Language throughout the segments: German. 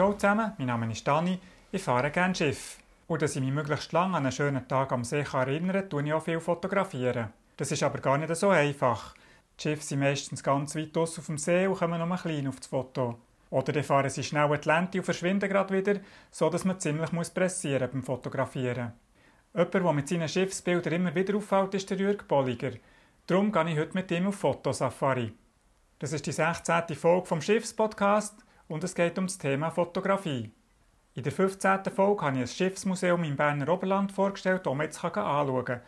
Ciao zusammen, mein Name ist Dani, ich fahre gerne Schiff. Und dass ich mich möglichst lange an einen schönen Tag am See erinnern kann, ich auch viel fotografieren. Das ist aber gar nicht so einfach. Die Schiffe sind meistens ganz weit aus auf dem See und kommen nur klein auf das Foto. Oder dann fahren sie schnell die Lente und verschwinden gerade wieder, so dass man ziemlich muss pressieren beim Fotografieren. Jemand, der mit seinen Schiffsbildern immer wieder auffällt, ist der Jürg Bolliger. Darum gehe ich heute mit ihm auf Fotosafari. Das ist die 16. Folge vom Schiffspodcast und es geht um das Thema Fotografie. In der 15. Folge habe ich ein Schiffsmuseum im Berner Oberland vorgestellt, das man jetzt anschauen kann.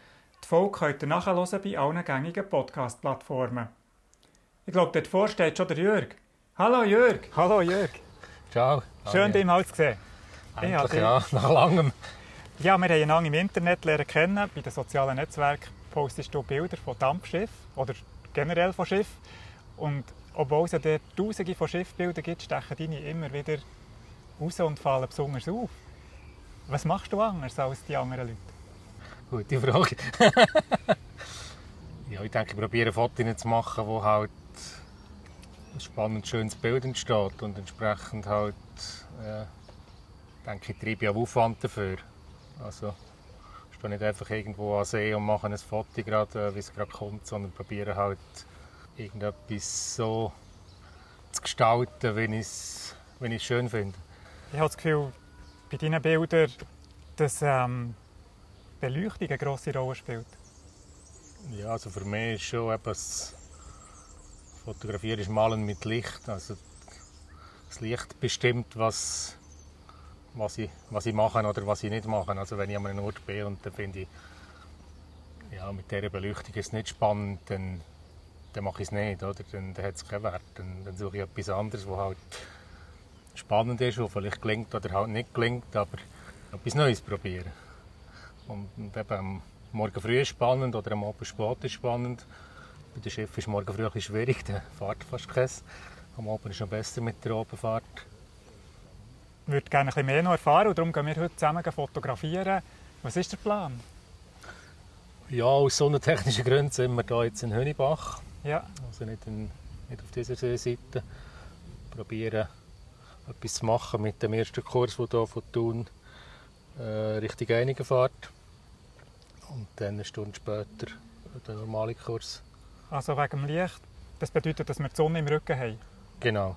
Die Folge könnt ihr nachhören bei allen gängigen Podcast-Plattformen. Ich glaube, dort vor steht schon der Jörg. Hallo Jörg! Hallo Jörg! Ciao! Schön, dich mal zu sehen. Endlich, ja, nach langem. Ja, wir haben einander im Internet lernen kennen. Bei den sozialen Netzwerken postest du Bilder von Dampfschiffen oder generell von Schiffen. Und obwohl es ja dort tausende von Schiffbildern gibt, stechen deine immer wieder raus und fallen besonders auf. Was machst du anders als die anderen Leute? Gute Frage. ja, ich denke, ich probiere Fotos zu machen, wo halt ein spannendes, schönes Bild entsteht und entsprechend halt, ja, denke ich, treibe ich auch Aufwand dafür. Also, ich stehe nicht einfach irgendwo an See und mache ein Foto gerade, äh, wie es gerade kommt, sondern probiere halt irgendetwas so zu gestalten, wie ich es wenn schön finde. Ich habe das Gefühl, bei deinen Bildern, dass ähm, Beleuchtung eine grosse Rolle spielt. Ja, also für mich ist schon etwas Fotografieren ist Malen mit Licht. Also das Licht bestimmt, was, was, ich, was ich mache oder was ich nicht mache. Also wenn ich an einem Ort bin und dann finde ich, ja, mit dieser Beleuchtung ist es nicht spannend, dann dann mache ich es nicht. Oder? Dann, dann hat es keinen Wert. Dann, dann suche ich etwas anderes, was halt spannend ist, was vielleicht gelingt oder halt nicht gelingt, aber etwas Neues probieren. Und, und eben am Morgen früh ist spannend oder am Abend spät ist spannend. Bei dem Schiff ist morgen früh ein schwierig, da fährt fast keins. Am Abend ist es besser mit der Abendfahrt. Ich würde gerne ein bisschen mehr noch erfahren und darum gehen wir heute zusammen fotografieren. Was ist der Plan? Ja, aus sonnentechnischen Gründen sind wir hier jetzt in Hönibach. Ja. Also nicht, in, nicht auf dieser Seite. Probieren etwas zu machen mit dem ersten Kurs, der hier von Thun äh, Richtung Einigen fährt. Und dann eine Stunde später der normale Kurs. Also wegen dem Licht, das bedeutet, dass wir die Sonne im Rücken haben? Genau.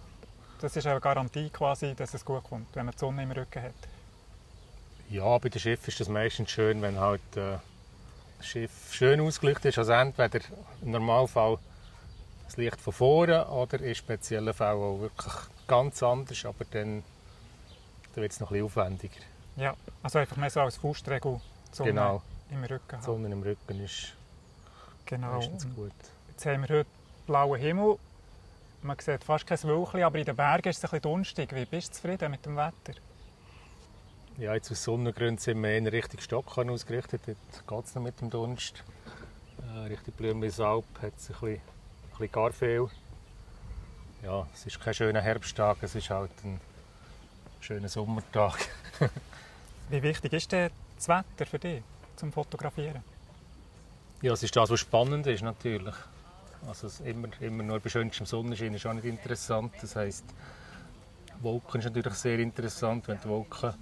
Das ist eine Garantie quasi, dass es gut kommt, wenn man die Sonne im Rücken hat? Ja, bei dem Schiff ist das meistens schön, wenn halt äh, das Schiff schön ausgeleuchtet ist. Also entweder im Normalfall das Licht von vorne oder in speziellen Fällen auch wirklich ganz anders, aber dann, dann wird es noch ein bisschen aufwendiger. Ja, also einfach mehr so als Faustregel Sonne genau. im Rücken haben. Sonne im Rücken ist genau. meistens gut. Jetzt haben wir heute blauen Himmel. Man sieht fast kein Wölkchen, aber in den Bergen ist es ein bisschen dunstig. Wie bist du zufrieden mit dem Wetter? Ja, jetzt aus Sonnengründen sind wir in Richtung Stockholm ausgerichtet. Dort geht es noch mit dem Dunst. Äh, Richtung Blümlisalp hat es ein bisschen bisschen gar viel. Ja, es ist kein schöner Herbsttag, es ist halt ein schöner Sommertag. Wie wichtig ist denn das Wetter für dich zum Fotografieren? Ja, es ist das, was spannend ist natürlich. Also immer, immer nur bei schönstem Sonnenschein ist auch nicht interessant. Das heisst, Wolken ist natürlich sehr interessant, wenn die Wolken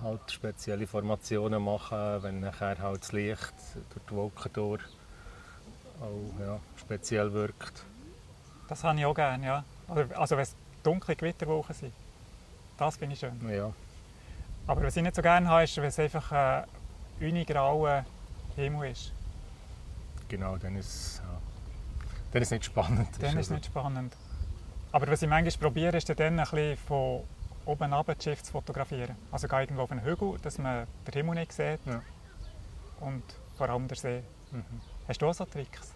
halt spezielle Formationen machen, wenn nachher halt das Licht durch die Wolken durch auch ja, speziell wirkt. Das habe ich auch gerne, ja. Also, also wenn es dunkle Gewitterwochen sind. Das finde ich schön. Ja. Aber was ich nicht so gerne habe, ist, wenn es einfach ein unigrauer Himmel ist. Genau, dann ist, ja, dann ist es nicht spannend. Dann ist es nicht spannend. Aber was ich manchmal probiere, ist dann ein bisschen von oben ab das Schiff zu fotografieren. Also gehe irgendwo auf einen Hügel, dass man den Himmel nicht sieht. Ja. Und vor allem den See. Mhm. Hast du auch so Tricks?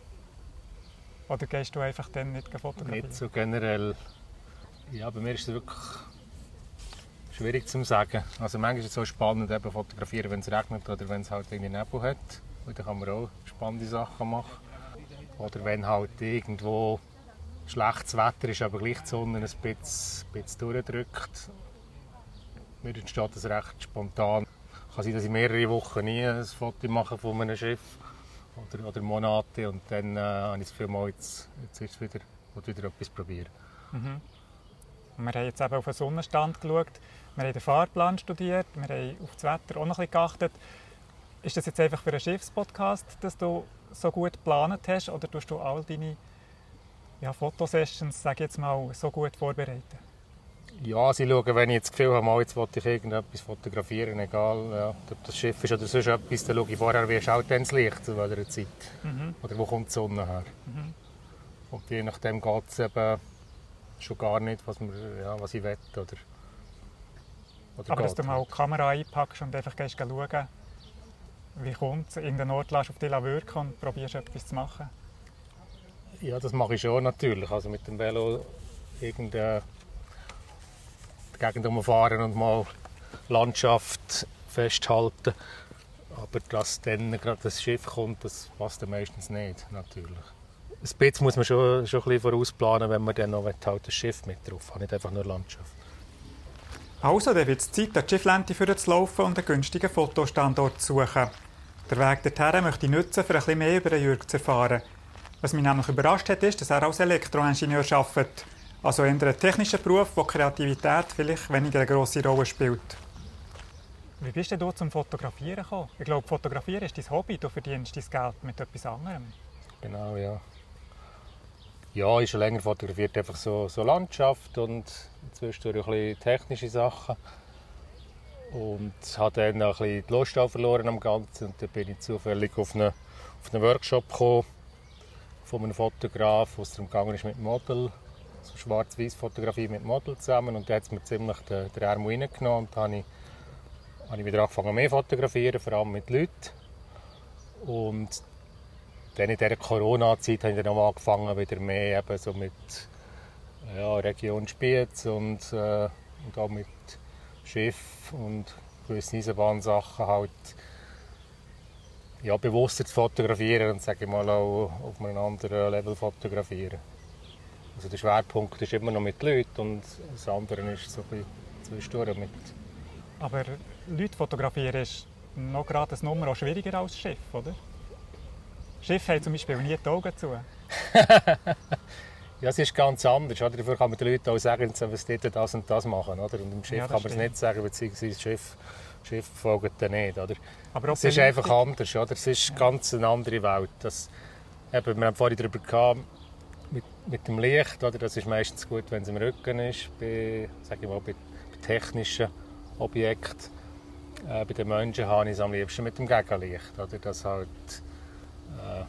Oder gehst du einfach dann nicht fotografieren? Nicht so generell. Ja, bei mir ist es wirklich schwierig zu sagen. Also manchmal ist es so spannend, eben fotografieren, wenn es regnet oder wenn es halt irgendwie Nebel hat. Und dann kann man auch spannende Sachen machen. Oder wenn halt irgendwo schlechtes Wetter ist, aber gleich die Sonne ein bisschen, bisschen durchdrückt. Mir entsteht das recht spontan. Kann sein, dass ich mehrere Wochen nie ein Foto mache von einem Schiff oder, oder Monate und dann äh, habe ich das Gefühl, jetzt, jetzt ist wieder, wieder etwas probieren. Mhm. Wir haben jetzt eben auf den Sonnenstand geschaut, wir haben den Fahrplan studiert, wir haben auf das Wetter auch noch ein bisschen geachtet. Ist das jetzt einfach für einen Schiffspodcast, dass du so gut geplant hast oder tust du all deine ja, Fotosessions, sage jetzt mal, so gut vorbereiten? Ja, sie schauen, wenn ich jetzt das Gefühl habe, jetzt wollte ich irgendetwas fotografieren, egal ja, ob das Schiff ist oder sonst etwas, dann schaue ich vorher, wie schaut denn das Licht zu welcher Zeit. Mhm. Oder wo kommt die Sonne her. Mhm. Und je nachdem geht es eben schon gar nicht, was, man, ja, was ich will. Oder, oder Aber dass du mal die Kamera einpackst und einfach gehst schauen, wie kommt es, irgendeinen Ort lässt auf dich wirken und probierst etwas zu machen? Ja, das mache ich schon natürlich. Also mit dem Velo irgendeine Gegend umfahren und mal Landschaft festhalten. Aber dass dann gerade das Schiff kommt, das passt dann meistens nicht, natürlich. Ein bisschen muss man schon, schon ein bisschen vorausplanen, wenn man dann noch halt Schiff mit drauf hat, nicht einfach nur Landschaft. Also, dann wird es Zeit, die Schifflente für zu laufen und einen günstigen Fotostandort zu suchen. Der Weg dorthin möchte ich nutzen, um ein bisschen mehr über Jürg zu erfahren. Was mich nämlich überrascht hat, ist, dass er als Elektroingenieur arbeitet. Also in einem technischen Beruf, wo Kreativität vielleicht weniger eine grosse Rolle spielt. Wie bist du zum Fotografieren gekommen? Ich glaube, Fotografieren ist dein Hobby, du verdienst dein Geld mit etwas anderem. Genau, ja. Ja, ich schon länger fotografiert, einfach so, so Landschaft und zwischendurch ein bisschen technische Sachen. Und habe dann ein bisschen die Lust verloren am Ganzen und dann bin ich zufällig auf einen, auf einen Workshop gekommen von einem Fotograf, wo es darum gegangen ist mit Model so Schwarz-Weiß-Fotografie mit Model zusammen und da hat es mir ziemlich den, den Ärmel reingenommen und habe ich, habe ich wieder angefangen mehr fotografieren, vor allem mit Leuten. Und dann in dieser Corona-Zeit habe ich dann auch angefangen, wieder mehr eben so mit ja, Region Spiez und, äh, und auch mit Schiff und gewissen Eisenbahnsachen halt ja, bewusster zu fotografieren und sage mal auch auf einem anderen Level fotografieren. Also der Schwerpunkt ist immer noch mit Leuten und das andere ist so ein zwischendurch mit... Aber Leute fotografieren ist noch gerade ein Nummer auch schwieriger als Schiff, oder? Schiff haben zum Beispiel nie die Augen zu. ja, es ist ganz anders. Oder? Dafür kann man den Leuten auch sagen, was die das und das machen. Oder? Und im Schiff ja, kann man es nicht sagen, beziehungsweise das Schiff, Schiff folgt dann nicht. Oder? Aber es ist einfach anders. Oder? Es ist ja. ganz eine andere Welt. Das, eben, wir haben vorhin darüber gehabt, mit, dem Licht, oder? das ist meistens gut, wenn es im Rücken ist, bei, sag ich mal, bei, bei technischen Objekten. Äh, bei den Menschen habe ich es am liebsten mit dem Gegenlicht, oder? dass halt äh,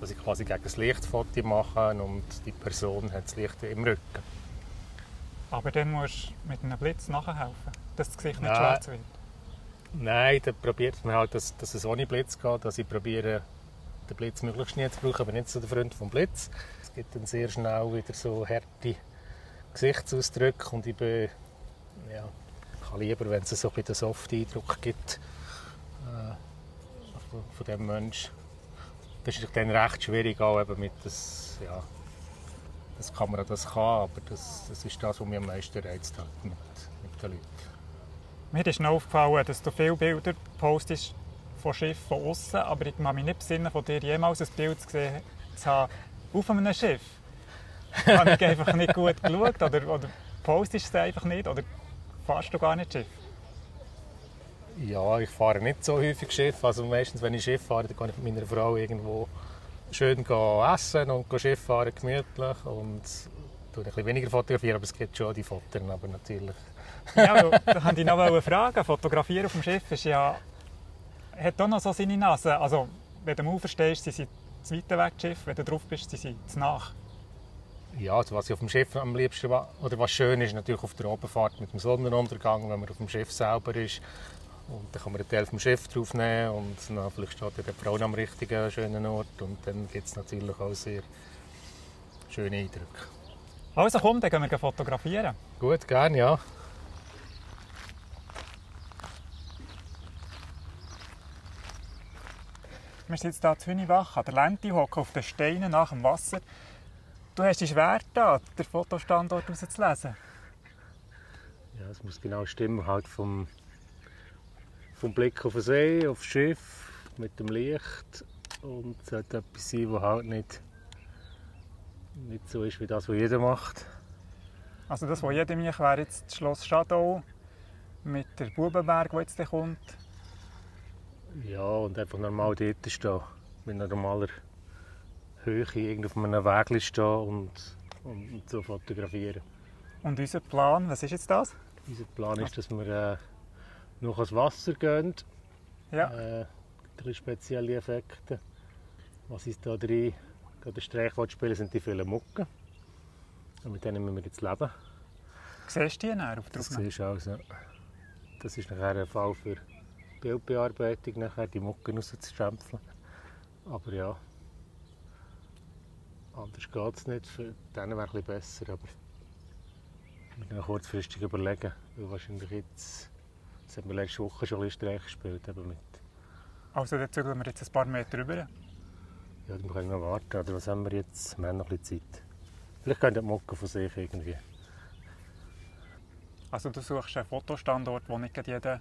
dass ich quasi gegen das Lichtfoto mache und die Person hat das Licht im Rücken. Aber dann musst du mit einem Blitz nachhelfen, dass das Gesicht nicht Nein. schwarz wird. Nein, dann probiert man halt, dass, dass es ohne Blitz geht. Dass ich probiere, den Blitz möglichst nie zu brauchen, aber nicht so der Freund vom Blitz. Es gibt dann sehr schnell wieder so harte Gesichtsausdrücke und ich bin, ja, kann lieber, wenn es so ein soft Eindruck gibt äh, von, von dem Menschen. Das ist dann recht schwierig auch eben mit das, ja, das Kamera das kann, aber das, das ist das, was mich am meisten reizt hat mit, mit den Leuten. Mir ist noch aufgefallen, dass du viele Bilder postest von Schiffen von außen, aber ich kann mich nicht besinnen, von dir jemals ein Bild gesehen zu haben auf einem Schiff. habe ich einfach nicht gut geschaut oder, oder postest du es einfach nicht oder fährst du gar nicht Schiff? Ja, ich fahre nicht so häufig Schiff. Also meistens, wenn ich Schiff fahre, dann gehe ich mit meiner Frau irgendwo schön essen und Schiff fahren, gemütlich. Und tue ein bisschen weniger fotografieren, aber es gibt schon die Fotos, aber natürlich. ja, da wollte ich noch eine Frage. Fotografieren auf dem Schiff ist ja, hat auch noch so seine Nase. Also, wenn du am Ufer stehst, sind sie zu weit weg, Schiff. Wenn du drauf bist, sind sie zu nach. Ja, also was ich auf dem Schiff am liebsten oder was schön ist, natürlich auf der Oberfahrt mit dem Sonnenuntergang, wenn man auf dem Schiff selber ist. Und dann kann man einen Teil vom Schiff draufnehmen und dann vielleicht steht der Frau am richtigen schönen Ort und dann gibt es natürlich auch sehr schöne Eindrücke. Also komm, dann gehen wir fotografieren. Gut, gerne, ja. Wir sind jetzt hier zu Hünibach an der Lente, hocken auf den Steinen nach dem Wasser. Du hast es schwer, da, den Fotostandort herauszulesen. Ja, es muss genau stimmen, halt vom vom Blick auf den See, aufs Schiff, mit dem Licht. Und es sollte etwas sein, das halt nicht, nicht so ist wie das, was jeder macht. Also das, was jeder mich wäre jetzt das Schloss Schadau mit der Bubenberg, der jetzt kommt. Ja, und einfach normal dort stehen. Mit normaler Höhe irgendwo auf einem Weg stehen und, und, so fotografieren. Und unser Plan, was ist jetzt das? Unser Plan ist, dass wir äh, noch ans Wasser gehen. Ja. Äh, drei spezielle Effekte. Was ist da drin? Gerade Streich spielen, sind die vielen Mucken. Und mit denen müssen wir jetzt leben. Siehst du die nachher auf der Das siehst du auch so. Das ist nachher ein Fall für Bildbearbeitung, nachher die Mucken rauszustempeln. Aber ja, anders geht es nicht. Für denen wäre es besser, aber wir müssen kurzfristig überlegen. Weil wahrscheinlich jetzt, das haben wir letzte Woche schon ein Streich gespielt, eben mit Also dann zügeln wir jetzt ein paar Meter rüber. Ja, dann können wir noch warten. Oder was haben wir jetzt? Wir haben noch ein bisschen Zeit. Vielleicht können die Mucke von sich irgendwie. Also du suchst einen Fotostandort, wo nicht jeder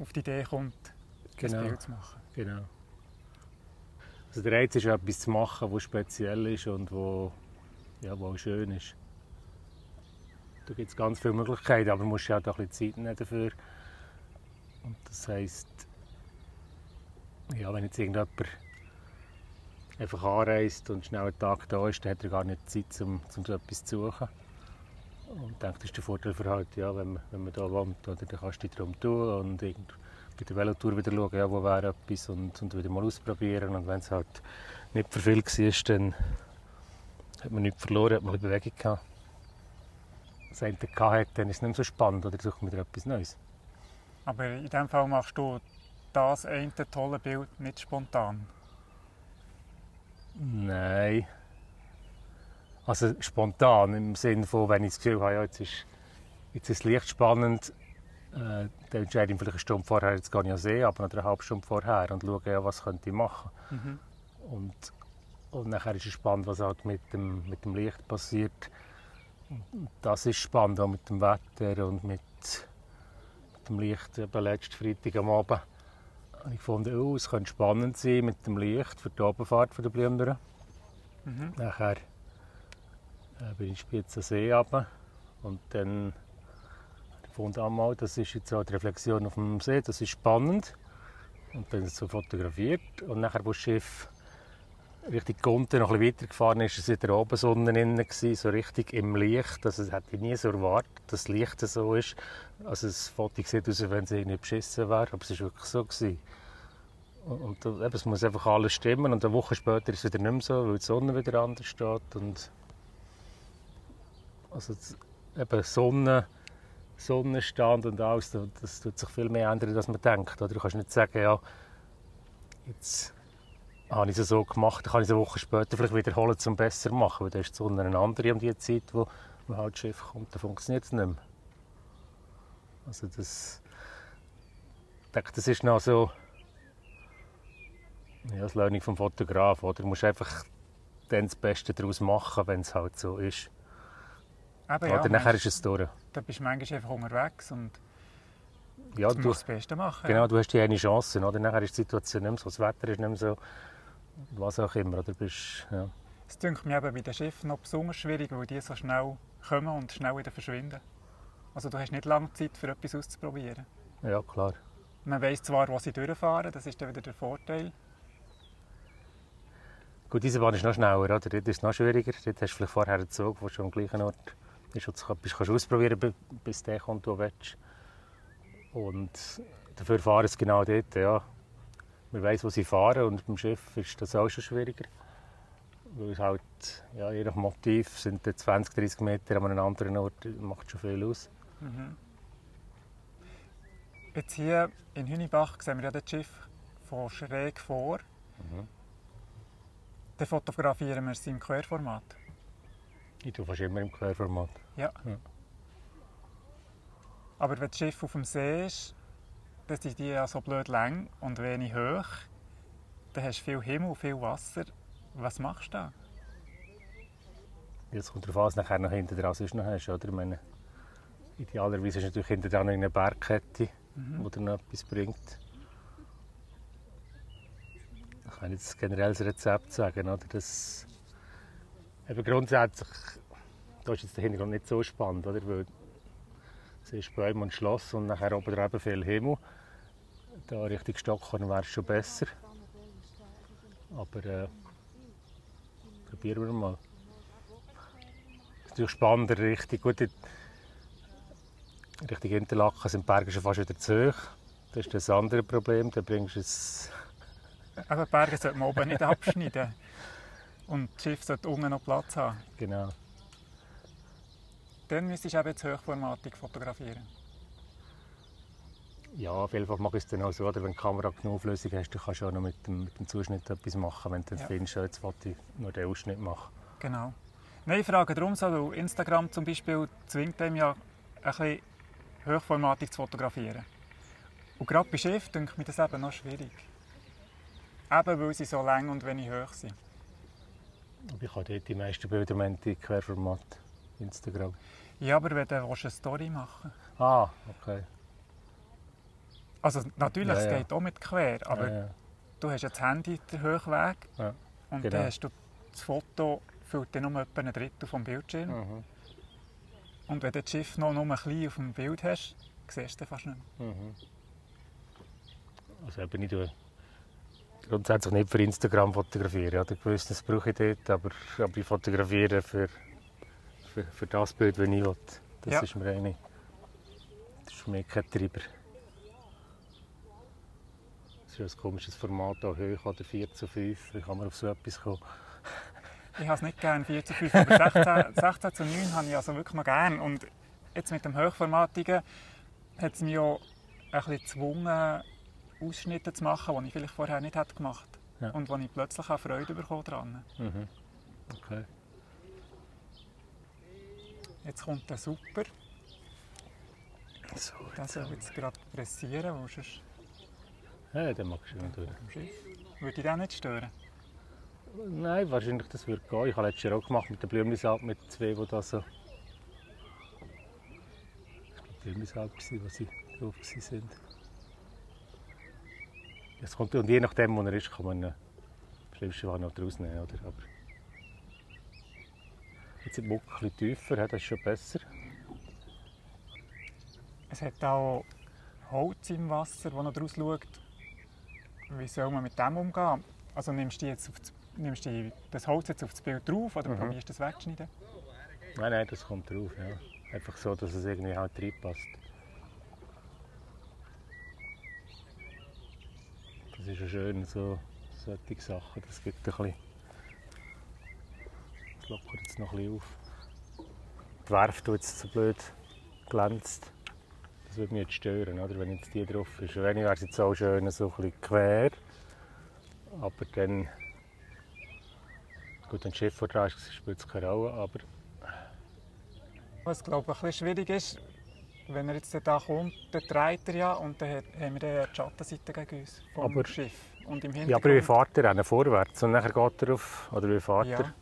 auf die Idee kommt, Genau. ein Bild zu machen. Genau. Also der Reiz ist ja etwas zu machen, was speziell ist und wo, ja, wo schön ist. Da gibt es ganz viele Möglichkeiten, aber man muss ja auch ein bisschen Zeit nehmen dafür. Und das heisst, ja, wenn jetzt irgendjemand einfach anreist und schnell einen Tag da ist, dann hat er gar nicht Zeit, um, um so etwas zu suchen. Und ich denke, das ist der Vorteil für halt, ja, wenn, man, wenn man da wohnt, oder, dann kannst du dich darum tun und bei der Velotour wieder schauen, ja, wo wäre etwas und, und wieder mal ausprobieren. Und wenn es halt nicht für viel war, dann hat man nichts verloren, hat man ein Bewegung gehabt. Wenn es einen gehabt hat, dann ist es nicht mehr so spannend oder sucht man wieder etwas Neues. Aber in diesem Fall machst du das eine tolle Bild nicht spontan. Nein. Also spontan, im Sinne von, wenn ich das Gefühl habe, ja, jetzt, ist, jetzt ist das Licht spannend, äh, dann entscheide ich vielleicht eine Stunde vorher, jetzt gehe ich an See, aber noch eine halbe Stunde vorher und schaue, ja, was könnte ich machen. Mhm. Und, und nachher ist es spannend, was halt mit dem, mit dem Licht passiert. Und Das ist spannend, auch mit dem Wetter und mit, mit dem Licht. Eben letzten Freitag am Abend habe ich gefunden, oh, es könnte spannend sein mit dem Licht für die Oberfahrt der Blümler. Mhm. Nachher äh, bin ich Spitzer See runter und dann habe ich einmal, das ist jetzt auch die Reflexion auf dem See, das ist spannend. Und dann so fotografiert und nachher, wo das Schiff Richtung Gunten noch ein bisschen weitergefahren ist, war wieder oben Sonne so richtig im Licht. Also, das hätte ich nie so erwartet, dass das Licht so ist. Also das Foto sieht aus, als wenn es irgendwie beschissen wäre, aber es war wirklich so. Gewesen. Und, eben, es muss einfach alles stimmen und eine Woche später ist es wieder nicht mehr so, weil die Sonne wieder anders steht. Und also eben Sonne, Sonnenstand und alles, das, tut sich viel mehr ändern, als man denkt. Oder? Du kannst nicht sagen, ja, jetzt habe ich es so gemacht, dann kann ich es eine Woche später vielleicht wiederholen, um es besser zu machen. Weil dann ist die Sonne eine andere um die Zeit, wo, wo halt Schiff kommt, dann funktioniert es nicht mehr. Also das, ich denke, das ist noch so ja, das Learning vom Fotograf. Oder? Du musst einfach dann das Beste daraus machen, wenn es halt so ist. Eben, ja, oder nachher ist es durch. Da bist du manchmal einfach unterwegs und Ja, du musst das Beste machen. genau, du hast die eine Chance. Oder? Nachher ist die Situation nicht mehr so, das Wetter ist nicht mehr so, was auch immer. Oder? Bist, ja. Das dünkt mir eben bei den Schiffen noch besonders schwierig, weil die so schnell kommen und schnell wieder verschwinden. Also du hast nicht lange Zeit, für etwas auszuprobieren. ja, klar. Man weiss zwar, wo sie durchfahren, das ist dann wieder der Vorteil. Gut, diese Bahn ist noch schneller, oder? Dort ist es noch schwieriger. Dort hast du vielleicht vorher einen Zug, der schon am gleichen Ort ist. Und du etwas kannst ausprobieren bi- bis der kommt, wo du willst. Und dafür fahren sie genau dort, ja. Man weiss, wo sie fahren und beim Schiff ist das auch schon schwieriger. Weil es halt, ja, je nach Motiv sind dann 20, 30 Meter an einem anderen Ort, macht schon viel aus. Mhm. Jetzt hier in Hünibach sehen wir ja das Schiff von schräg vor. Mhm. Dann fotografieren wir es im Querformat. Ich tue fast immer im Querformat. Ja. Ja. Aber wenn das Schiff auf dem See ist, dann sind die ja so blöd lang und wenig hoch. Dann hast du viel Himmel, viel Wasser. Was machst du da? Jetzt kommt darauf an, was nachher noch hinten dran sonst noch hast. Oder? Ich meine, idealerweise du natürlich hinten dran noch eine Bergkette, Mhm. die dir noch etwas bringt. Ich kann jetzt generell das Rezept sagen. Oder? Das, eben grundsätzlich, da ist jetzt der Hintergrund nicht so spannend, oder? Weil ist Bäume und Schloss und nachher oben drüben viel Himmel. Da Richtung Stockholm wäre es schon besser. Aber äh, probieren wir mal. Es ist natürlich spannender, richtig gut. Richtung Interlaken sind die Berge schon fast wieder zu hoch. Das ist das andere Problem. Da bringst du es. Aber Berge sollte man oben nicht abschneiden. Und das Schiff sollte unten noch Platz haben. Genau. Dann müsstest du eben jetzt Hochformatik fotografieren. Ja, Fall mache ich es dann auch so, oder wenn die Kamera genug Auflösung hast, dann kannst du auch noch mit dem, mit dem Zuschnitt etwas machen, wenn du Ja. ja. findest, jetzt wollte ich nur den Ausschnitt machen. Genau. Nein, ich frage darum so, weil Instagram zum Beispiel zwingt einem ja ein bisschen Hochformatik zu fotografieren. Und gerade bei Schiff denke ich mir das eben noch schwierig. Eben weil sie so lang und wenig hoch sind. Aber ich habe dort die meisten Bilder die Querformat Instagram. Ja, aber wenn du willst, eine Story machen Ah, okay. Also natürlich, Ja, es ja. geht auch mit quer, aber ja, ja. du hast ja das Handy den Hochweg Ja, und genau. dann hast du das Foto füllt dann nur etwa ein Drittel vom Bildschirm. Mhm. Und wenn du das Schiff noch nur ein bisschen auf dem Bild hast, siehst du fast nicht mehr. Mhm. Also eben, ich tue grundsätzlich nicht für Instagram fotografieren. Ja, gewiss, das brauche ich dort, aber, aber ich fotografiere für, für, für das Bild, das ich will. Das Ja. ist mir eine, das ist für mich kein Treiber. Das ist ein komisches Format, auch hoch oder 4 zu 5. Wie kann man auf so etwas kommen? Ich habe es nicht gerne 4 zu 5, aber 16, 16 zu 9 habe ich also wirklich noch gerne. Und jetzt mit dem Hochformatigen hat es mich auch ein bisschen gezwungen, Ausschnitte zu machen, die ich vielleicht vorher nicht hätte gemacht Ja. Und wo ich plötzlich auch Freude bekommen daran. Mhm. Okay. Jetzt kommt der Super. So, Den soll ich jetzt gerade pressieren, weil sonst ja, dann magst du ihn durch. Würde ich den nicht stören? Nein, wahrscheinlich das würde gehen. Ich habe letztes Jahr auch gemacht mit der Blümlisalp mit zwei, die da so... Ich glaube, Blümlisalp waren, wo sie drauf waren. Es kommt, und je nachdem, wo er ist, kann man ihn im schlimmsten Fall noch rausnehmen. Oder? Aber jetzt sind die Mucke ein bisschen tiefer, das ist schon besser. Es hat auch Holz im Wasser, das noch daraus schaut. Wie soll man mit dem umgehen? Also nimmst du jetzt das, nimmst du das Holz jetzt auf das Bild drauf oder Mhm. probierst du das wegzuschneiden? Nein, nein, das kommt drauf. Ja. Einfach so, dass es irgendwie halt reinpasst. Ist ja schön, so solche Sachen. Das gibt ein bisschen... Das lockert jetzt noch ein bisschen auf. Die Werft, die jetzt so blöd glänzt, das würde mich jetzt stören, oder? wenn jetzt die drauf ist. Wenn wäre es jetzt auch schön so ein bisschen quer. Aber dann... Gut, wenn das Schiff vor dran ist, spielt es keine Rolle, aber Was glaube ich ein bisschen schwierig ist, wenn er jetzt da kommt, dann dreht er ja und dann haben wir die Schattenseite gegen uns vom Aber- Schiff. Und im Ja, aber wie fährt er dann? Vorwärts und nachher geht er auf? Oder wie fährt Ja.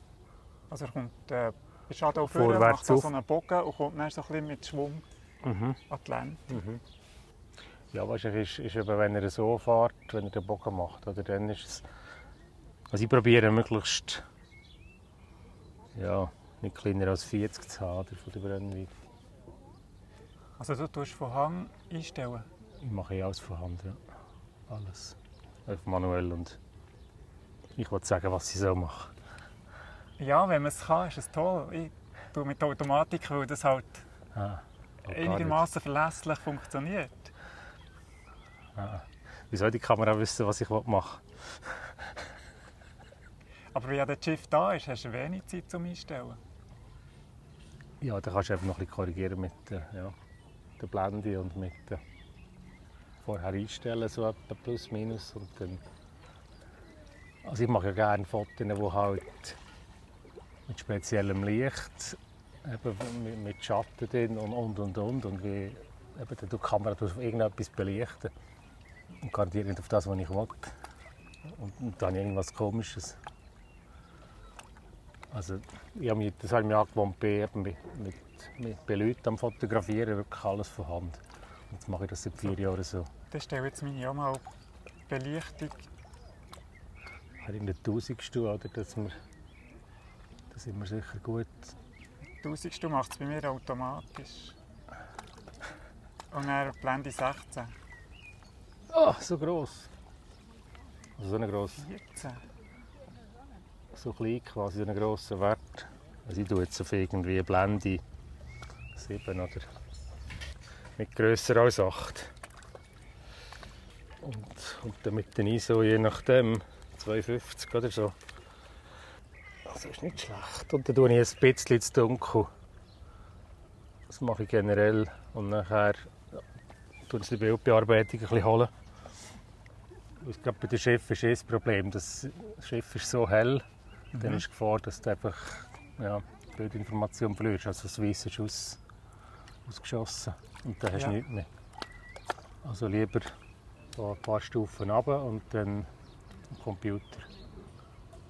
Also er kommt äh, bei Shadow vor, Vorwärts macht da auf. so einen Bogen und kommt dann so ein bisschen mit Schwung? Mhm. an die Lände. Ja, wahrscheinlich ist, ist eben, wenn er so fährt, wenn er den Bogen macht, oder dann ist es... Also ich probiere möglichst... Ja, nicht kleiner als 40 zu haben, von der Brennweite. Also du tust von Hang einstellen. Ich mache eh alles von Hand, ja. Alles. Einfach manuell und... Ich wollte sagen, was ich so mache. Ja, wenn man es kann, ist es toll. Ich tue mit Automatik, weil das halt Ah, nicht. einigermaßen verlässlich funktioniert. Ah. Wie soll die Kamera wissen, was ich machen Aber wenn ja das Schiff da ist, hast du wenig Zeit zum Einstellen. Ja, da kannst du einfach noch ein bisschen korrigieren mit der, ja, der Blende und mit der vorher einstellen, so etwa plus minus. Und dann, also ich mache ja gerne Fotos, die halt mit speziellem Licht, eben mit, Schatten drin und und und und. Und wie eben dann die Kamera auf irgendetwas belichten. Und garantiert nicht auf das, was ich will. Und, und dann irgendwas Komisches. Also, ich habe mich, das habe ich mir angewohnt, bei, eben mit, mit, mit, bei Leuten am Fotografieren, wirklich alles von Hand. Und jetzt mache ich das seit vier Jahren so. Dann stelle jetzt meine auch mal Belichtung. Hat in der Tausendste, oder, dass wir, da sind wir sicher gut 1000 macht es bei mir automatisch. Und dann Blende 16. Oh, so gross. Also so ein gross, 14. so klein quasi, einen grossen Wert. Also ich tue jetzt auf irgendwie Blende 7 oder nicht grösser als 8. Und, und dann mit den ISO je nachdem 250 oder so. Also ist nicht schlecht. Und dann tue ich ein bisschen zu dunkel. Das mache ich generell. Und nachher ja, tue ich die Bildbearbeitung ein bisschen holen. Ich glaube, bei dem Schiff ist eh das Problem. Das Schiff ist so hell, dann ist die Gefahr, dass du einfach ja, Bildinformation verlierst. Also das Weiss ist aus, ausgeschossen und dann hast du Ja. nichts mehr. Also lieber ein paar Stufen runter und dann am Computer.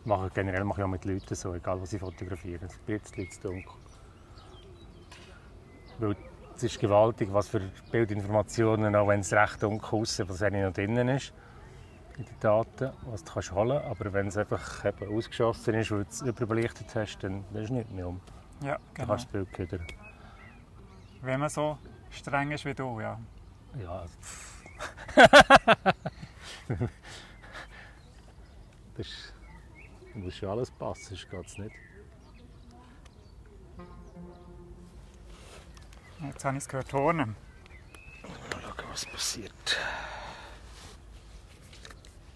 Mache, generell mache ich auch mit Leuten so, egal was ich fotografiere. Ein bisschen zu dunkel. Weil es ist gewaltig, was für Bildinformationen, auch wenn es recht dunkel aussieht, was eigentlich noch drinnen ist in den Daten, was du kannst holen kannst. Aber wenn es einfach eben ausgeschossen ist, weil du es überbelichtet hast, dann dann ist nichts mehr um. Ja, Dann genau. kannst du das Bild wieder. Wenn man so streng ist wie du, ja. Ja, pff. das ist, muss schon alles passen, sonst geht es nicht. Jetzt habe ich es gehört, Hornen. Mal schauen, was passiert.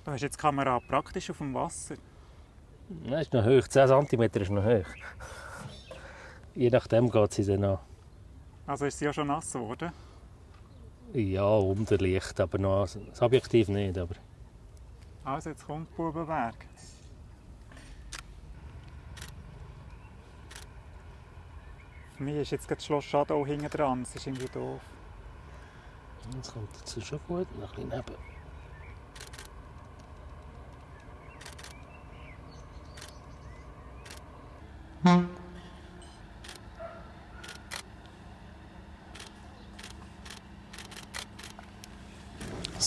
Du hast jetzt die Kamera praktisch auf dem Wasser. Nein, ist noch hoch. 10 cm ist noch hoch. Je nachdem geht sie dann an. Also ist sie ja schon nass geworden. Ja, unter Licht, aber noch das Objektiv nicht. Aber Also jetzt kommt Bubenberg. Für mich ist jetzt das Schloss Shadow hinten dran. Das ist irgendwie doof. das kommt jetzt schon gut. Noch ein bisschen neben.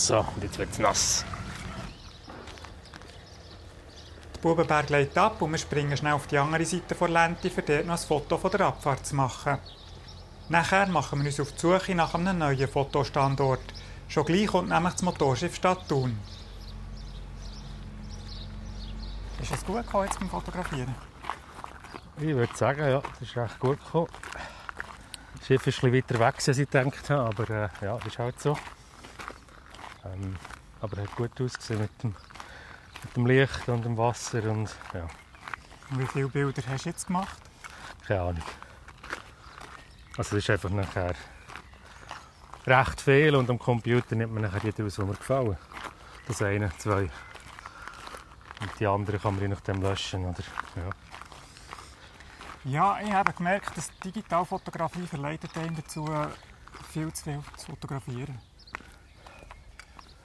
So, und jetzt wird es nass. Bubenberg legt ab und wir springen schnell auf die andere Seite der Lente, um dort noch ein Foto von der Abfahrt zu machen. Nachher machen wir uns auf die Suche nach einem neuen Fotostandort. Schon gleich kommt nämlich das Motorschiff Stadt Thun. Ist es gut gekommen jetzt beim Fotografieren? Ich würde sagen, ja, das ist recht gut gekommen. Das Schiff ist ein bisschen weiter weg, als ich gedacht habe, aber äh, ja, ist halt so. Ähm, aber hat gut ausgesehen mit dem, mit dem Licht und dem Wasser und ja, Wie viele Bilder hast du jetzt gemacht? keine Ahnung. Also es ist einfach nachher recht viel und am Computer nimmt man nachher die aus, die mir gefallen. Das eine, zwei. Und die anderen kann man je nachdem löschen, oder? Ja. Ja, ich habe gemerkt, dass Digitalfotografie verleitet einen dazu, viel zu viel zu fotografieren.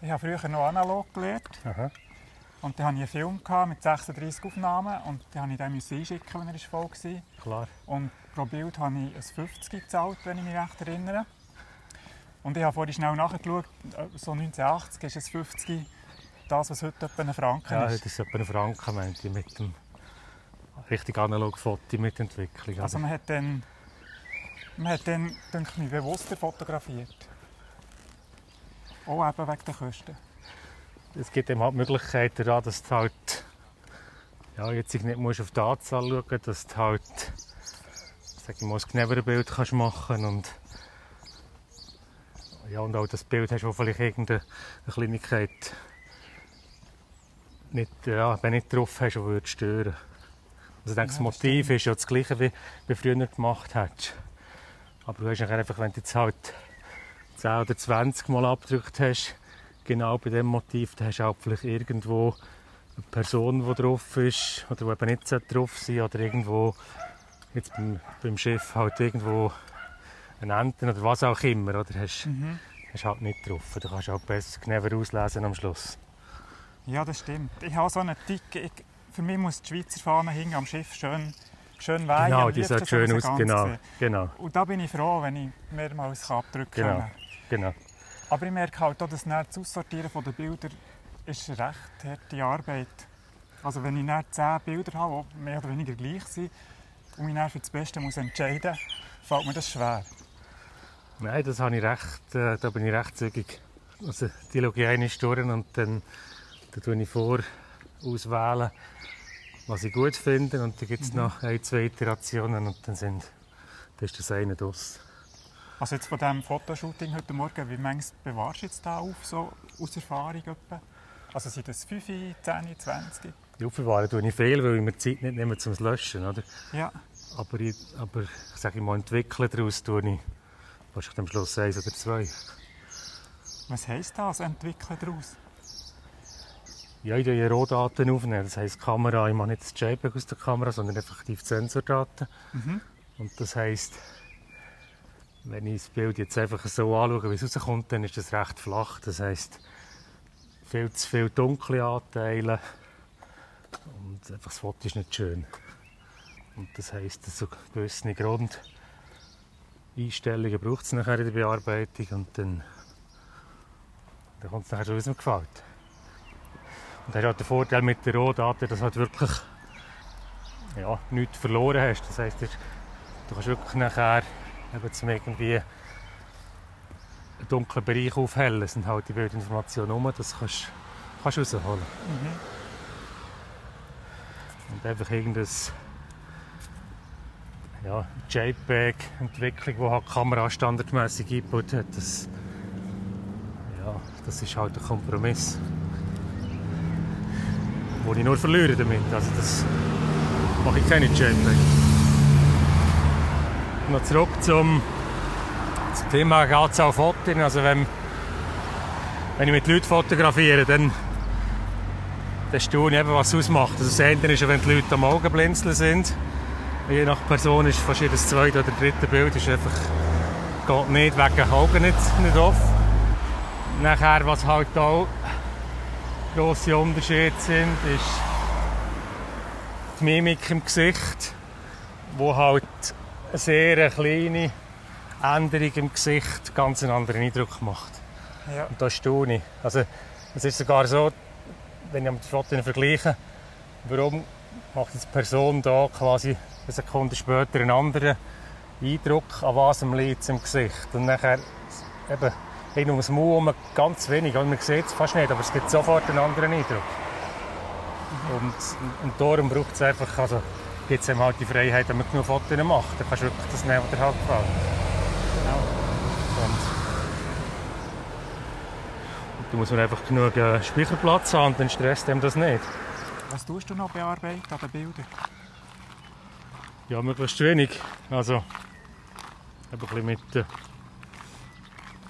Ich habe früher noch analog gelernt Aha. und dann hatte ich einen Film mit 36 Aufnahmen und den musste ich dann müssen einschicken, wenn er voll war. Klar. Und pro Bild habe ich ein 50 gezahlt, wenn ich mich recht erinnere. Und ich habe vorhin schnell nachgeschaut, äh, so 1980 ist es 50 das, was heute etwa ein Franken Ja, ist. das ist etwa ein Franken, meinte ich, mit dem richtig analog Foto mit Entwicklung. Also man hat dann, man hat dann denke ich, bewusster fotografiert. Auch eben wegen der Kosten. es gibt eben halt die Möglichkeit daran, dass du halt ja, jetzt nicht musst auf die Anzahl schauen dass du halt sag ich mal, ein genaueres Bild kannst machen und ja, und auch das Bild hast, wo vielleicht irgendeine Kleinigkeit nicht, ja, wenn nicht drauf hast, würde stören. Also ich denke, das Motiv ist ja das gleiche, wie, wie früher gemacht hättest. Aber du hast einfach, wenn du jetzt halt 10 oder 20 Mal abgedrückt hast, genau bei dem Motiv, dann hast du auch vielleicht irgendwo eine Person, die drauf ist, oder die eben nicht sollte drauf sein oder irgendwo, jetzt beim, beim Schiff halt irgendwo eine Ente oder was auch immer, oder hast, Mhm. hast halt nicht drauf. Du kannst auch besser genauer auslesen am Schluss. Ja, das stimmt. Ich habe so einen Tick. Ich, für mich muss die Schweizer Fahne hinten am Schiff schön, schön weihen. Genau, die sieht schön aus, genau, genau, Und da bin ich froh, wenn ich mehrmals abdrücken Genau. kann. genau. Aber ich merke halt auch, dass das Aussortieren der Bilder ist recht harte Arbeit. Also wenn ich dann 10 Bilder habe, die mehr oder weniger gleich sind, und mich dann für das Beste muss entscheiden muss, fällt mir das schwer. Nein, das habe ich recht, äh, da bin ich recht zügig. Also die schaue ich einmal durch und dann, dann tue ich vor, auswählen, was ich gut finde und dann gibt es mhm. noch ein, zwei Iterationen und dann, sind, dann ist das eine draus. Also jetzt von diesem Fotoshooting heute Morgen, wie manches bewahrst du jetzt da auf, so aus Erfahrung? Etwa? Also sind das 5, 10, 20? Die aufbewahren tue ich viel, weil ich mir Zeit nicht nehme zum Löschen. Oder? Ja. Aber, ich, aber ich sage mal, entwickeln daraus tue ich wahrscheinlich am Schluss eins oder zwei. Was heisst das, entwickeln daraus? Ja, ich nehme Rohdaten aufnehmen. Das heisst, Kamera, ich mache nicht das JPEG aus der Kamera, sondern effektiv Sensordaten. Mhm. Und das heisst, wenn ich das Bild jetzt einfach so anschaue, wie es rauskommt, dann ist das recht flach. Das heisst, viel zu viele dunkle Anteile und einfach das Foto ist nicht schön. Und das heisst, so gewisse Grundeinstellungen braucht es nachher in der Bearbeitung und dann, dann kommt es nachher so, wie es mir gefällt. Und das hat den Vorteil mit der Rohdaten, dass du halt wirklich ja, nichts verloren hast. Das heisst, du kannst wirklich nachher eben zum irgendwie einen dunklen Bereich aufhellen. Sind halt die Bildinformationen um, das kannst du rausholen. Mhm. Und einfach irgendein ja, JPEG-Entwicklung, die halt die Kamera standardmäßig eingebaut hat, das, ja, das ist halt ein Kompromiss. Wo ich nur verliere damit. Also das mache ich keine JPEG noch zurück zum, zum Thema Anzahl Fotos. Also wenn, wenn ich mit Leuten fotografiere, dann, dann staune ich was es ausmacht. Also das eine ist, wenn die Leute am Augen blinzeln sind. Je nach Person ist fast jedes zweite oder dritte Bild ist einfach, geht nicht, wegen den Augen nicht, nicht offen. Nachher, was halt auch grosse Unterschiede sind, ist die Mimik im Gesicht, wo halt eine sehr kleine Änderung im Gesicht ganz einen anderen Eindruck macht. Ja. Und das staune ich. Also, es ist sogar so, wenn ich mit Fotos vergleiche, warum macht die Person da quasi eine Sekunde später einen anderen Eindruck, an was am liegt im Gesicht. Und nachher eben hin ums Maul ganz wenig, man sieht es fast nicht, aber es gibt sofort einen anderen Eindruck. Und, und darum braucht es einfach, also gibt es ihm halt die Freiheit, wenn man genug Fotos macht. Dann kannst du wirklich das nehmen, was dir halt gefällt. Genau. Und, und da muss man einfach genug äh, Speicherplatz haben, dann stresst ihm das nicht. Was tust du noch bearbeiten an den Bildern? Ja, möglichst wenig. Also, ein bisschen mit äh,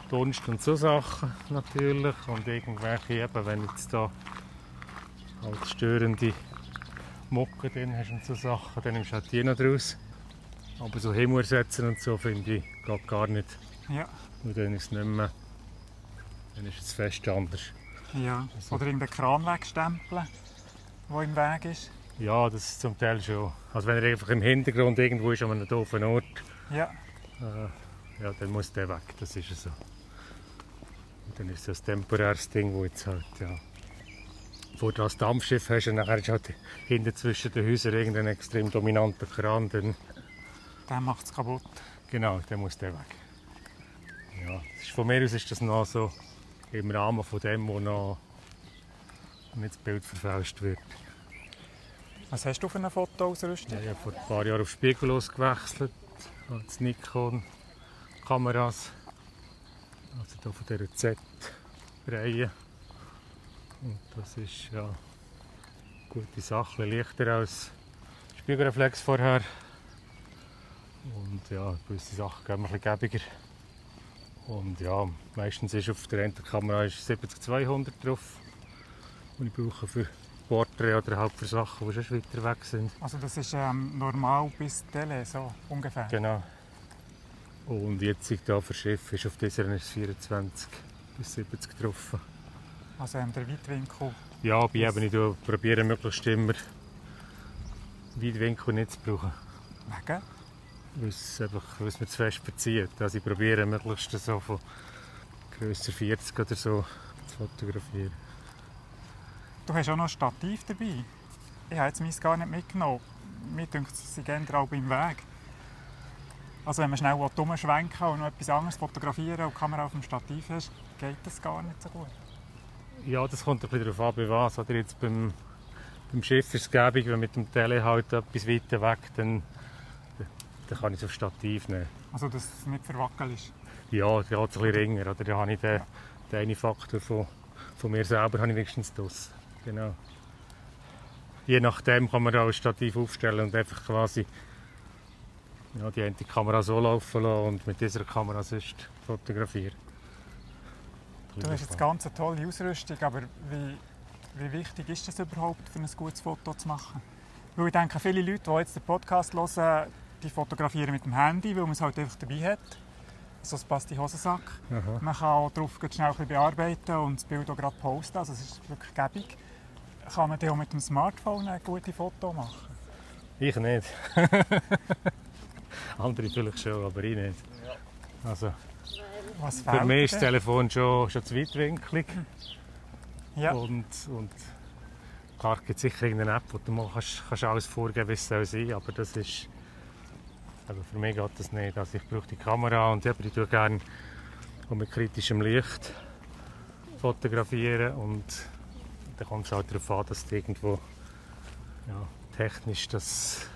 Dunst und so Sachen natürlich und irgendwelche, eben, wenn jetzt da halt störende Mucke drin hast und so Sachen, dann nimmst du halt die noch draus. Aber so Himmel ersetzen und so finde ich geht gar nicht. Ja. Und dann ist es nicht mehr, dann ist es fest anders. Ja, also, oder irgendeinen Kran wegstempeln, der im Weg ist. Ja, das ist zum Teil schon. Also wenn er einfach im Hintergrund irgendwo ist an einem doofen Ort, ja. Äh, ja, dann muss der weg, das ist so. Und dann ist das ein temporäres Ding, wo jetzt halt, ja, wo du das Dampfschiff hast und nachher ist halt hinten zwischen den Häusern irgendein extrem dominanter Kran. Dann der macht es kaputt. Genau, dann muss der weg. Ja, von mir aus ist das noch so im Rahmen von dem, wo noch nicht das Bild verfälscht wird. Was hast du für eine Fotoausrüstung? Ja, ich habe vor ein paar Jahren auf Spiegellos gewechselt, als Nikon-Kameras. Also hier von dieser Z-Reihe. Und das ist ja eine gute Sache, leichter als Spiegelreflex vorher. Und ja, gewisse Sachen gehen ein bisschen gäbiger. Und ja, meistens ist auf der Kamera 70-200 drauf, die ich brauche für Porträt oder halt für Sachen, die schon weiter weg sind. Also das ist ähm, normal bis Tele, so ungefähr? Genau. Und jetzt hier für Schiff ist auf dieser 24 bis 70 getroffen. Also ähm, der Weitwinkel? Ja, bei eben ich probiere möglichst immer Weitwinkel nicht zu brauchen. Wegen? Weil es, einfach, weil es mir zu fest verzieht. Also ich probiere möglichst so von grösser 40 oder so zu fotografieren. Du hast auch noch ein Stativ dabei. Ich habe jetzt meins gar nicht mitgenommen. mir denkt sie gehen drauf im Weg. Also wenn man schnell umschwenken und noch etwas anderes fotografieren und die Kamera auf dem Stativ ist, geht das gar nicht so gut. Ja, das kommt ein bisschen darauf an, bei was. Oder jetzt beim, beim Schiff ist es gäbig, wenn mit dem Tele halt etwas weiter weg, dann, dann kann ich es auf Stativ nehmen. Also dass es nicht verwackelt ist? Ja, der hat es ein bisschen ringer. Oder? Da habe ich den, den einen Faktor von, von mir selber habe ich wenigstens das. Genau. Je nachdem kann man auch ein Stativ aufstellen und einfach quasi ja, die eine Kamera so laufen lassen und mit dieser Kamera sonst fotografieren. Du hast jetzt ganz eine tolle Ausrüstung, aber wie, wie wichtig ist das überhaupt, für ein gutes Foto zu machen? Weil ich denke, viele Leute, die jetzt den Podcast hören, die fotografieren mit dem Handy, weil man es halt einfach dabei hat. So passt die Hosensack. Aha. Man kann auch darauf schnell ein bisschen bearbeiten und das Bild auch gerade posten. Also es ist wirklich gäbig. Kann man dann auch mit dem Smartphone ein gutes Foto machen? Ich nicht. Andere vielleicht schon, aber ich nicht. Also, Was für mich ist das? Telefon schon, schon zu weitwinklig. Ja. Und, und klar gibt es sicher irgendeine App, wo du mal kannst, kannst alles vorgeben, wie es soll sein aber das ist... Also für mich geht das nicht. Also ich brauche die Kamera und eben, ich tue gerne mit kritischem Licht fotografieren und dann kommt es halt darauf an, dass du irgendwo ja, technisch das,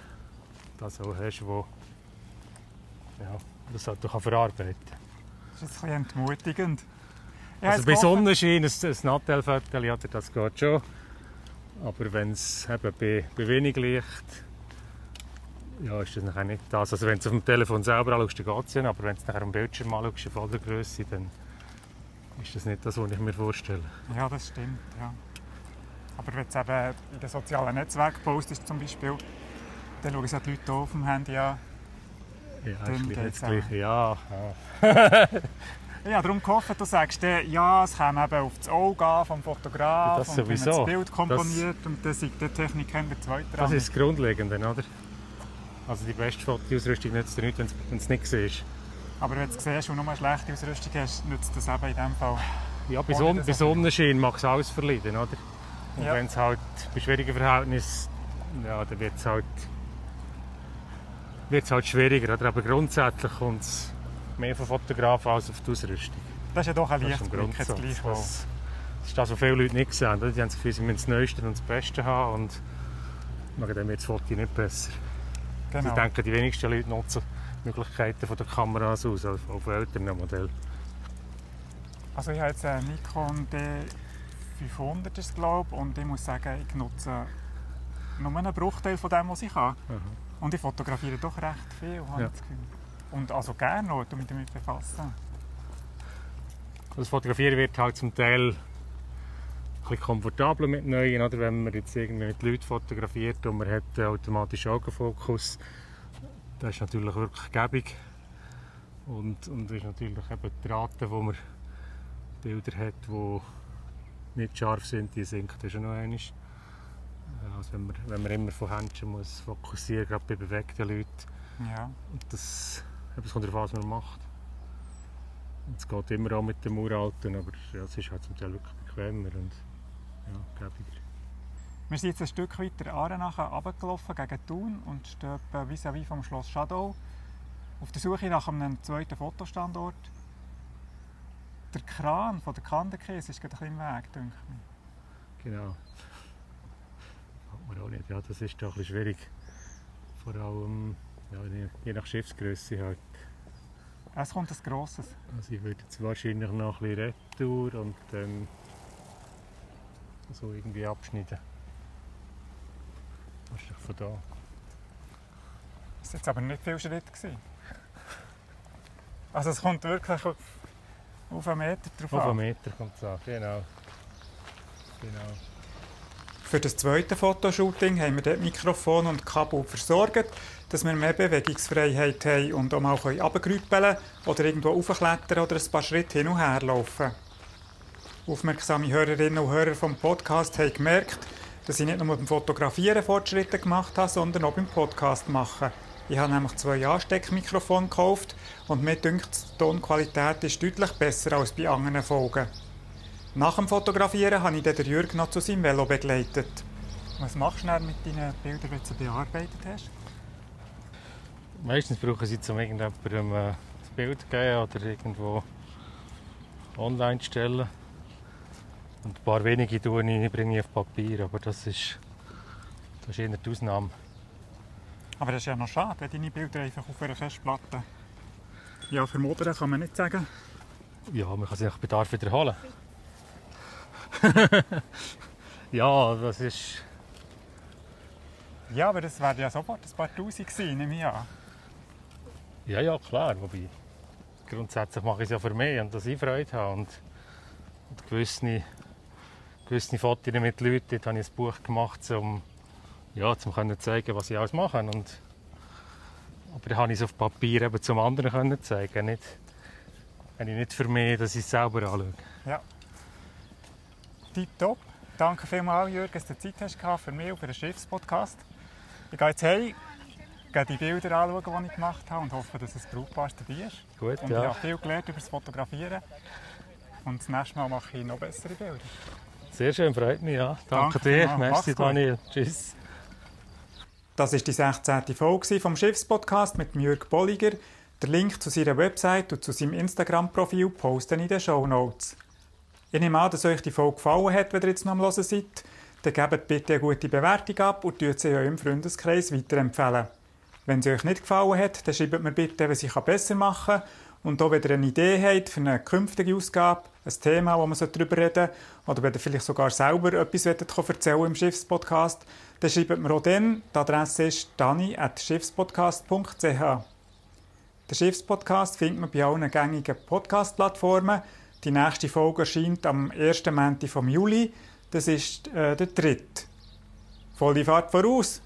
das auch hast, wo ja, das halt du kann verarbeiten Das ist ein bisschen entmutigend. Ja, Also bei Sonnenschein, ein, ein Nattelviertel, ja, das geht schon. Aber wenn es eben bei, bei wenig Licht, ja, ist das nachher nicht das. Also wenn du es auf dem Telefon selber anschaust, dann geht es ja. Aber wenn du es nachher am Bildschirm anschaust, in voller Größe, dann ist das nicht das, was ich mir vorstelle. Ja, das stimmt. Ja. Aber wenn du es eben in den sozialen Netzwerken postest, zum Beispiel, dann schauen sich die Leute auf dem Handy an. Ja, ist das Gleiche. Ja, ja. Habe darum gehofft, du sagst, ja, es käme eben auf das Auge an vom Fotograf Das und sowieso. das Bild komponiert und dann sei die Technik der zweite Das ist das Grundlegende, oder? Also die beste Fotoausrüstung nützt dir nichts, wenn es nicht siehst. Aber wenn du siehst und nur eine schlechte Ausrüstung hast, nützt das eben in dem Fall. Ja, bei, das bei Sonnenschein mag es alles verleiden, oder? Und Ja. wenn es halt bei schwierigen Verhältnissen, ja, dann wird es halt, wird's halt schwieriger. Oder? Aber grundsätzlich kommt es mehr von Fotografen als auf die Ausrüstung. Das ist ja doch ein Lichtblick, jetzt gleich. Das, das ist das, was viele Leute nicht sehen. Oder? Die haben das Gefühl, sie müssen das Neueste und das Beste haben und dem wird das Foto nicht besser. Genau. Ich denke, die wenigsten Leute nutzen die Möglichkeiten von der Kameras aus, also auch von älteren Modellen. Also ich habe jetzt einen Nikon D500 ist glaube ich, und ich muss sagen, ich nutze nur einen Bruchteil von dem, was ich kann. Aha. Und ich fotografiere doch recht viel, habe Ja. ich das Gefühl. Und also gerne noch, mich damit befassen. Das Fotografieren wird halt zum Teil ein bisschen komfortabler mit neuen, oder wenn man jetzt irgendwie mit Leuten fotografiert und man hat einen automatischen Augenfokus, das ist natürlich wirklich gäbig. Und, und das ist natürlich eben die Rate, wo man Bilder hat, die nicht scharf sind, die sinkt dann schon noch einmal. Also wenn man, wenn man immer von Händchen muss fokussieren, gerade bei bewegten Leuten. Ja. Und das, das kommt darauf an, was man macht. Es geht immer auch mit dem Uralten, aber ja, es ist halt zum Teil wirklich bequemer und ja, gäbiger. Wir sind jetzt ein Stück weiter Arenachen runtergelaufen gegen Thun und stehen vis-à-vis vom Schloss Shadow auf der Suche nach einem zweiten Fotostandort. Der Kran von der Kandenkäse ist gerade ein bisschen im Weg, denke ich. Genau. Man auch nicht. Ja, das ist doch ein bisschen schwierig. Vor allem ja, je- nach Schiffsgröße halt. Es kommt ein grosses. Also ich würde jetzt wahrscheinlich noch ein bisschen Retour und dann so irgendwie abschneiden. Ist doch von da. Das war jetzt aber nicht viel Schritt. Gewesen. Also es kommt wirklich auf, auf einen Meter drauf Auf einen an. Meter kommt es an. Genau. Genau. Für das zweite Fotoshooting haben wir dort Mikrofon und Kabel versorgt, dass wir mehr Bewegungsfreiheit haben und auch mal runtergrüppeln oder irgendwo raufklettern oder ein paar Schritte hin und her laufen. Aufmerksame Hörerinnen und Hörer vom Podcast haben gemerkt, dass ich nicht nur beim Fotografieren Fortschritte gemacht habe, sondern auch beim Podcast machen. Ich habe nämlich zwei Ansteckmikrofone gekauft und mir dünkt, die Tonqualität ist deutlich besser als bei anderen Folgen. Nach dem Fotografieren habe ich den Jürg noch zu seinem Velo begleitet. Was machst du mit deinen Bildern, die du bearbeitet hast? Meistens brauchen sie zum irgendjemandem äh, das Bild zu geben oder irgendwo online zu stellen. Und ein paar wenige tue ich, bringe ich auf Papier, aber das ist, das ist eher die Ausnahme. Aber das ist ja noch schade, wenn deine Bilder einfach auf einer Festplatte... Ja, vermodern kann man nicht sagen. Ja, man kann sie nach Bedarf wiederholen. ja, das ist... Ja, aber das wäre ja sofort ein paar Tausend gewesen, ich an. Ja, ja, klar. Wobei, grundsätzlich mache ich es ja für mich und dass ich Freude habe. Und, und gewisse, gewisse Fotos mit Leuten, dort habe ich ein Buch gemacht, um, ja, um zu zeigen, was ich alles mache. Und, aber dann habe ich es auf Papier eben zum anderen können zeigen. Nicht, wenn ich nicht für mich, dass ich es selber anschaue. Ja. Tipptopp. Danke vielmals, Jürgen, dass du Zeit hast für mich und für den Schiffspodcast. Ich gehe jetzt heim, gehe die Bilder anschauen, die ich gemacht habe und hoffe, dass es brauchbar dabei ist. Gut, und ja. ich habe viel gelernt über das Fotografieren. Und das nächste Mal mache ich noch bessere Bilder. Sehr schön, freut mich. Ja. Danke, Danke dir. Merci. Daniel. Tschüss. Das ist die 16. Folge vom Schiffspodcast mit Jürg Bolliger. Der Link zu seiner Website und zu seinem Instagram-Profil posten in den Show Notes. Ich nehme an, dass euch die Folge gefallen hat, wenn ihr jetzt noch am Hören seid. Dann gebt bitte eine gute Bewertung ab und tut sie eurem Freundeskreis weiterempfehlen. Wenn sie euch nicht gefallen hat, dann schreibt mir bitte, was ich besser machen kann. Und auch wenn ihr eine Idee habt für eine künftige Ausgabe, ein Thema, wo man darüber reden sollte, oder wenn ihr vielleicht sogar selber etwas erzählen im Schiffspodcast, dann schreibt mir auch dann. Die Adresse ist dani.schiffspodcast.ch. Den Schiffspodcast findet man bei allen gängigen Podcast-Plattformen. Die nächste Folge erscheint am 1. Montag vom Juli. Das ist äh, der dritte. Volle Fahrt voraus!